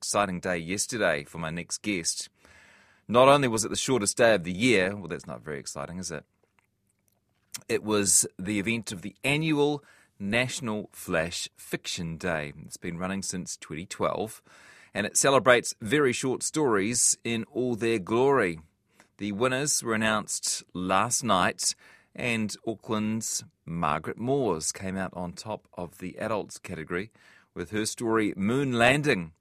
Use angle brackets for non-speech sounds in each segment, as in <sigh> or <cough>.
exciting day yesterday for my next guest. Not only was it the shortest day of the year, well, that's not very exciting, is it? It was the event of the annual National Flash Fiction Day. It's been running since 2012 and it celebrates very short stories in all their glory. The winners were announced last night, and Auckland's Margaret Moores came out on top of the adults category with her story Moon Landing.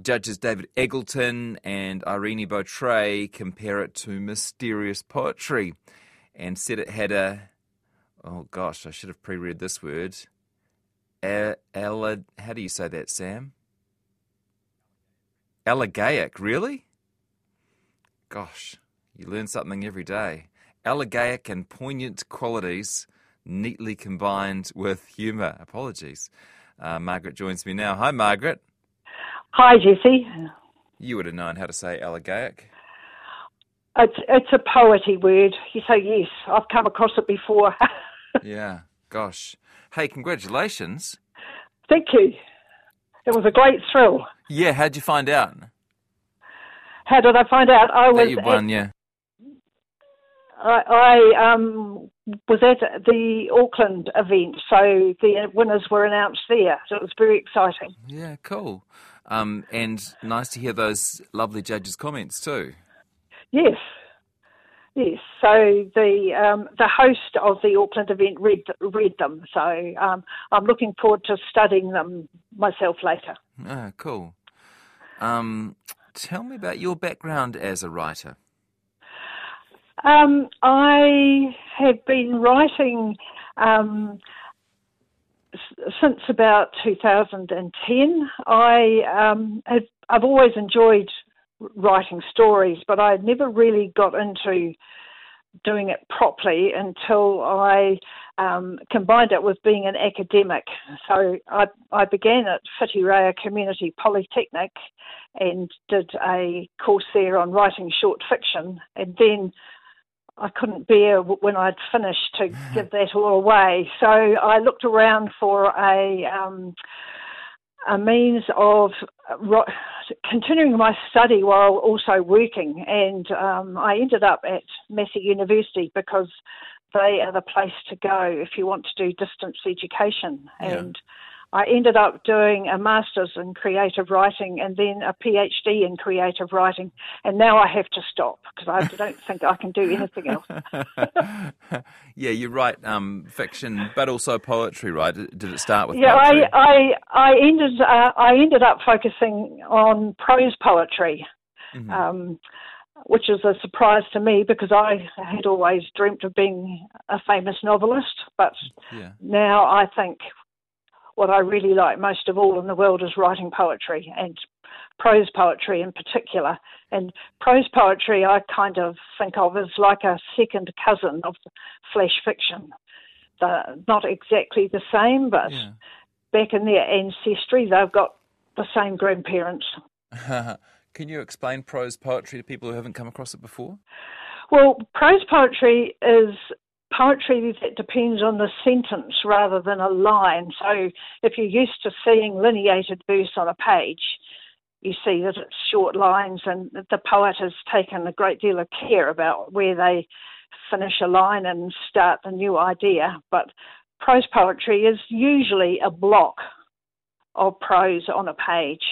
Judges David Eggleton and Irene Beautray compare it to mysterious poetry and said it had a, oh gosh, I should have pre read this word. A, how do you say that, Sam? Elegaic, really? Gosh, you learn something every day. Elegaic and poignant qualities neatly combined with humour. Apologies. Uh, Margaret joins me now. Hi, Margaret. Hi, Jesse. You would have known how to say elegaic. It's it's a poety word. You say yes. I've come across it before. <laughs> yeah. Gosh. Hey, congratulations. Thank you. It was a great thrill. Yeah. How'd you find out? How did I find out? I was. That you won. At, yeah. I, I um, was at the Auckland event, so the winners were announced there. So it was very exciting. Yeah, cool. Um, and nice to hear those lovely judges' comments too. Yes, yes. So the um, the host of the Auckland event read read them. So um, I'm looking forward to studying them myself later. Ah, cool. Um, tell me about your background as a writer. Um, I have been writing um, since about 2010. I um, have, I've always enjoyed writing stories, but I never really got into doing it properly until I um, combined it with being an academic. So I, I began at Whitireia Community Polytechnic and did a course there on writing short fiction, and then I couldn't bear when I'd finished to <laughs> give that all away. So I looked around for a um, a means of ro- continuing my study while also working, and um, I ended up at Massey University because they are the place to go if you want to do distance education. Yeah. And I ended up doing a master's in creative writing and then a PhD in creative writing, and now I have to stop because I don't think I can do anything else. <laughs> yeah, you write um, fiction, but also poetry, right? Did it start with? Yeah, poetry? I, I I ended uh, I ended up focusing on prose poetry. Mm-hmm. Um, which is a surprise to me because I had always dreamt of being a famous novelist, but yeah. now I think what I really like most of all in the world is writing poetry and prose poetry in particular. And prose poetry, I kind of think of as like a second cousin of flash fiction. The, not exactly the same, but yeah. back in their ancestry, they've got the same grandparents. <laughs> Can you explain prose poetry to people who haven't come across it before? Well, prose poetry is poetry that depends on the sentence rather than a line. So if you're used to seeing lineated verse on a page, you see that it's short lines, and the poet has taken a great deal of care about where they finish a line and start the new idea. But prose poetry is usually a block of prose on a page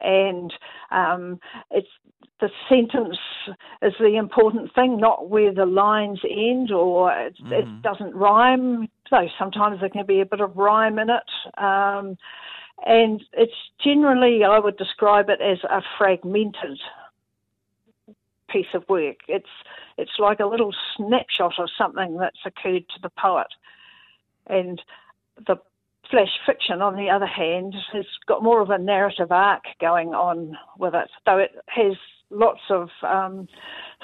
and um, it's the sentence is the important thing, not where the lines end or it, mm. it doesn't rhyme. So sometimes there can be a bit of rhyme in it. Um, and it's generally, I would describe it as a fragmented piece of work. It's it's like a little snapshot of something that's occurred to the poet, and the flash fiction, on the other hand, has got more of a narrative arc going on with it, though it has lots of um,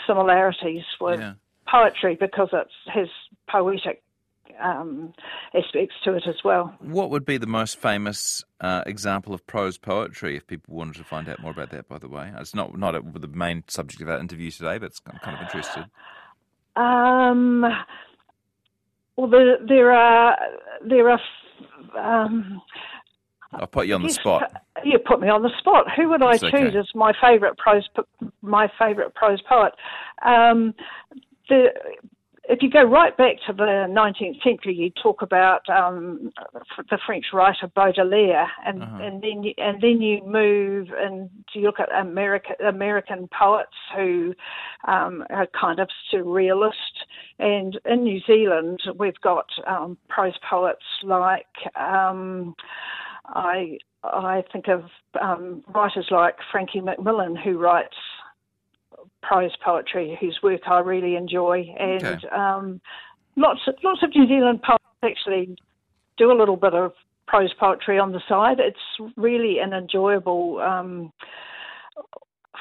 similarities with yeah. poetry because it has poetic um, aspects to it as well. What would be the most famous uh, example of prose poetry if people wanted to find out more about that, by the way? It's not, not the main subject of our interview today, but I'm kind of interested. Um, well, there, there are there are um, I put you on the spot. You put me on the spot. Who would I choose okay. as my favourite prose my favourite prose poet? Um, the if you go right back to the 19th century, you talk about um, the French writer Baudelaire, and, uh-huh. and then you, and then you move and you look at America, American poets who um, are kind of surrealist. And in New Zealand, we've got um, prose poets like um, I I think of um, writers like Frankie McMillan, who writes prose poetry, whose work I really enjoy, and okay. um, lots of, lots of New Zealand poets actually do a little bit of prose poetry on the side. It's really an enjoyable um,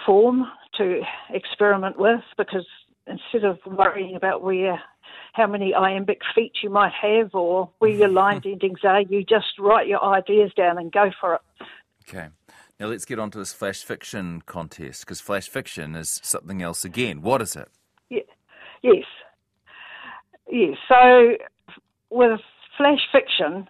form to experiment with because instead of worrying about where how many iambic feet you might have or where your <laughs> line endings are, you just write your ideas down and go for it. Okay. Now let's get on to this flash fiction contest because flash fiction is something else again. What is it? Yeah. Yes. Yes. So with flash fiction,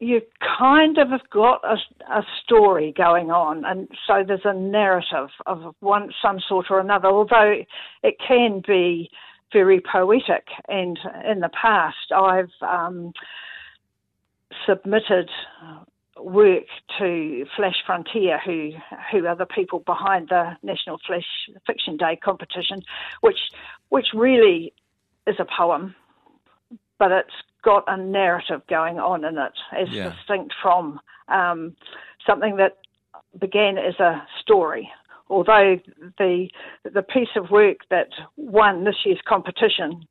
you kind of have got a, a, story going on, and so there's a narrative of one some sort or another. Although it can be very poetic, and in the past I've um, submitted work to Flash Frontier, who who are the people behind the National Flash Fiction Day competition, which which really is a poem, but it's got a narrative going on in it, as yeah. distinct from um, something that began as a story. Although the the piece of work that won this year's competition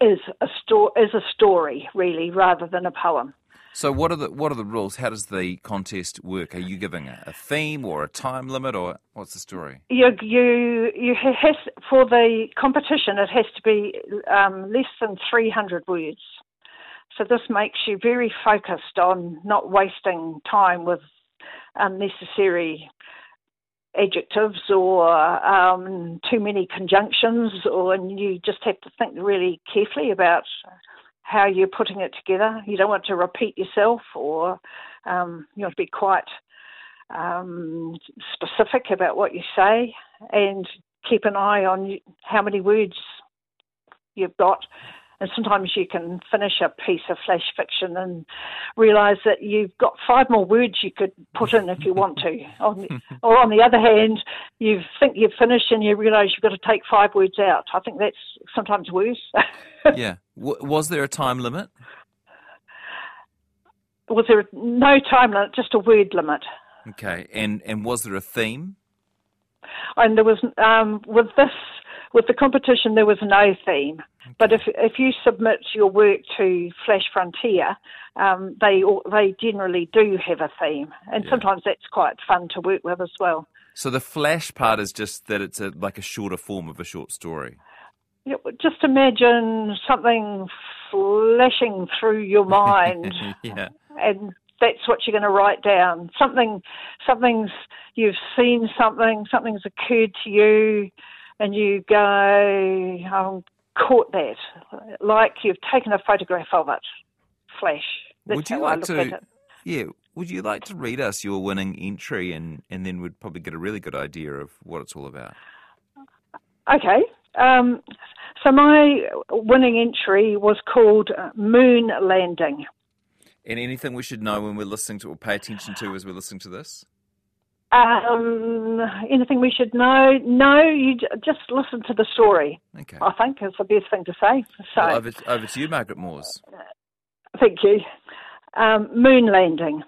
is a sto- is a story really rather than a poem. So what are the what are the rules? How does the contest work? Are you giving a, a theme or a time limit, or what's the story? You you you has for the competition. It has to be um, less than three hundred words. So this makes you very focused on not wasting time with unnecessary adjectives or um, too many conjunctions, or and you just have to think really carefully about how you're putting it together. You don't want to repeat yourself, or um, you want to be quite um, specific about what you say, and keep an eye on how many words you've got and sometimes you can finish a piece of flash fiction and realise that you've got five more words you could put in if you want to. <laughs> on, or on the other hand, you think you've finished and you realise you've got to take five words out. I think that's sometimes worse. <laughs> yeah. W- was there a time limit? Was there no time limit, just a word limit? Okay. And and was there a theme? And there was um, with this with the competition, there was no theme. Okay. But if if you submit your work to Flash Frontier, um, they they generally do have a theme, and yeah. sometimes that's quite fun to work with as well. So the flash part is just that it's a, like a shorter form of a short story. Yeah, just imagine something flashing through your mind, <laughs> yeah. and that's what you're going to write down. Something, something's you've seen something, something's occurred to you, and you go, um, caught that, like you've taken a photograph of it, flash. That's would you like to? Yeah, would you like to read us your winning entry, and and then we'd probably get a really good idea of what it's all about. Okay. Um, so my winning entry was called Moon Landing. And anything we should know when we're listening to or pay attention to as we're listening to this? Um, anything we should know? No, you just listen to the story. Okay. I think is the best thing to say. So well, over, over to you, Margaret Moores. Thank you. Um, moon landing.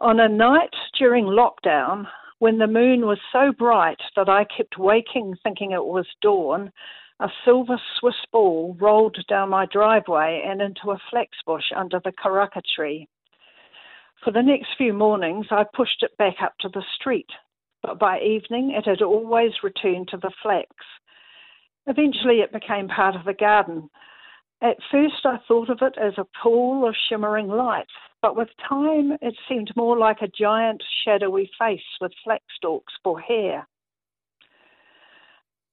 On a night during lockdown, when the moon was so bright that I kept waking thinking it was dawn, a silver Swiss ball rolled down my driveway and into a flax bush under the karaka tree. For the next few mornings, I pushed it back up to the street, but by evening it had always returned to the flax. Eventually, it became part of the garden. At first, I thought of it as a pool of shimmering light, but with time, it seemed more like a giant shadowy face with flax stalks for hair.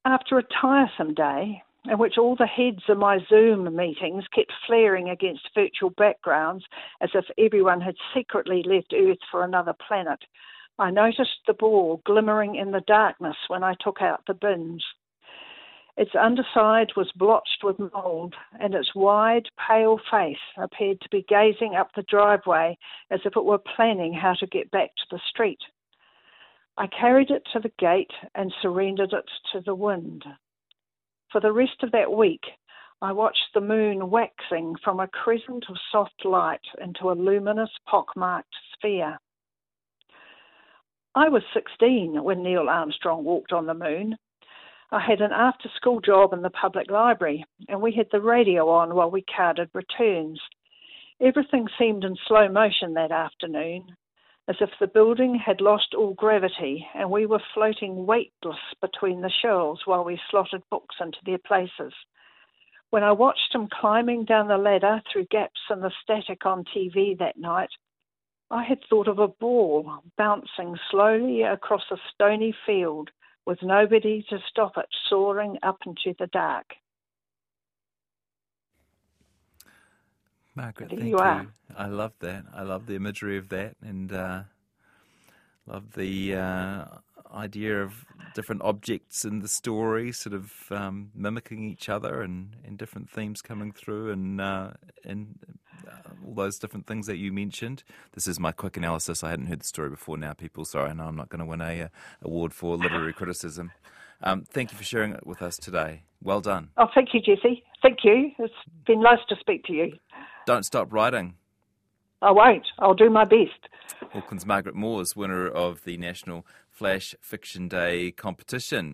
After a tiresome day, in which all the heads of my Zoom meetings kept flaring against virtual backgrounds as if everyone had secretly left Earth for another planet. I noticed the ball glimmering in the darkness when I took out the bins. Its underside was blotched with mould, and its wide, pale face appeared to be gazing up the driveway as if it were planning how to get back to the street. I carried it to the gate and surrendered it to the wind. For the rest of that week, I watched the moon waxing from a crescent of soft light into a luminous, pockmarked sphere. I was 16 when Neil Armstrong walked on the moon. I had an after school job in the public library, and we had the radio on while we carded returns. Everything seemed in slow motion that afternoon, as if the building had lost all gravity and we were floating weightless between the shelves while we slotted books into their places. When I watched him climbing down the ladder through gaps in the static on TV that night, I had thought of a ball bouncing slowly across a stony field with nobody to stop it soaring up into the dark. Margaret, thank you you. are. I love that. I love the imagery of that, and uh, love the uh, idea of different objects in the story, sort of um, mimicking each other, and, and different themes coming through, and uh, and uh, all those different things that you mentioned. This is my quick analysis. I hadn't heard the story before. Now, people, sorry, I know I'm not going to win a uh, award for literary <laughs> criticism. Um, thank you for sharing it with us today. Well done. Oh, thank you, Jesse. Thank you. It's been nice to speak to you. Don't stop writing. I won't. I'll do my best. Auckland's Margaret Moores, winner of the National Flash Fiction Day competition.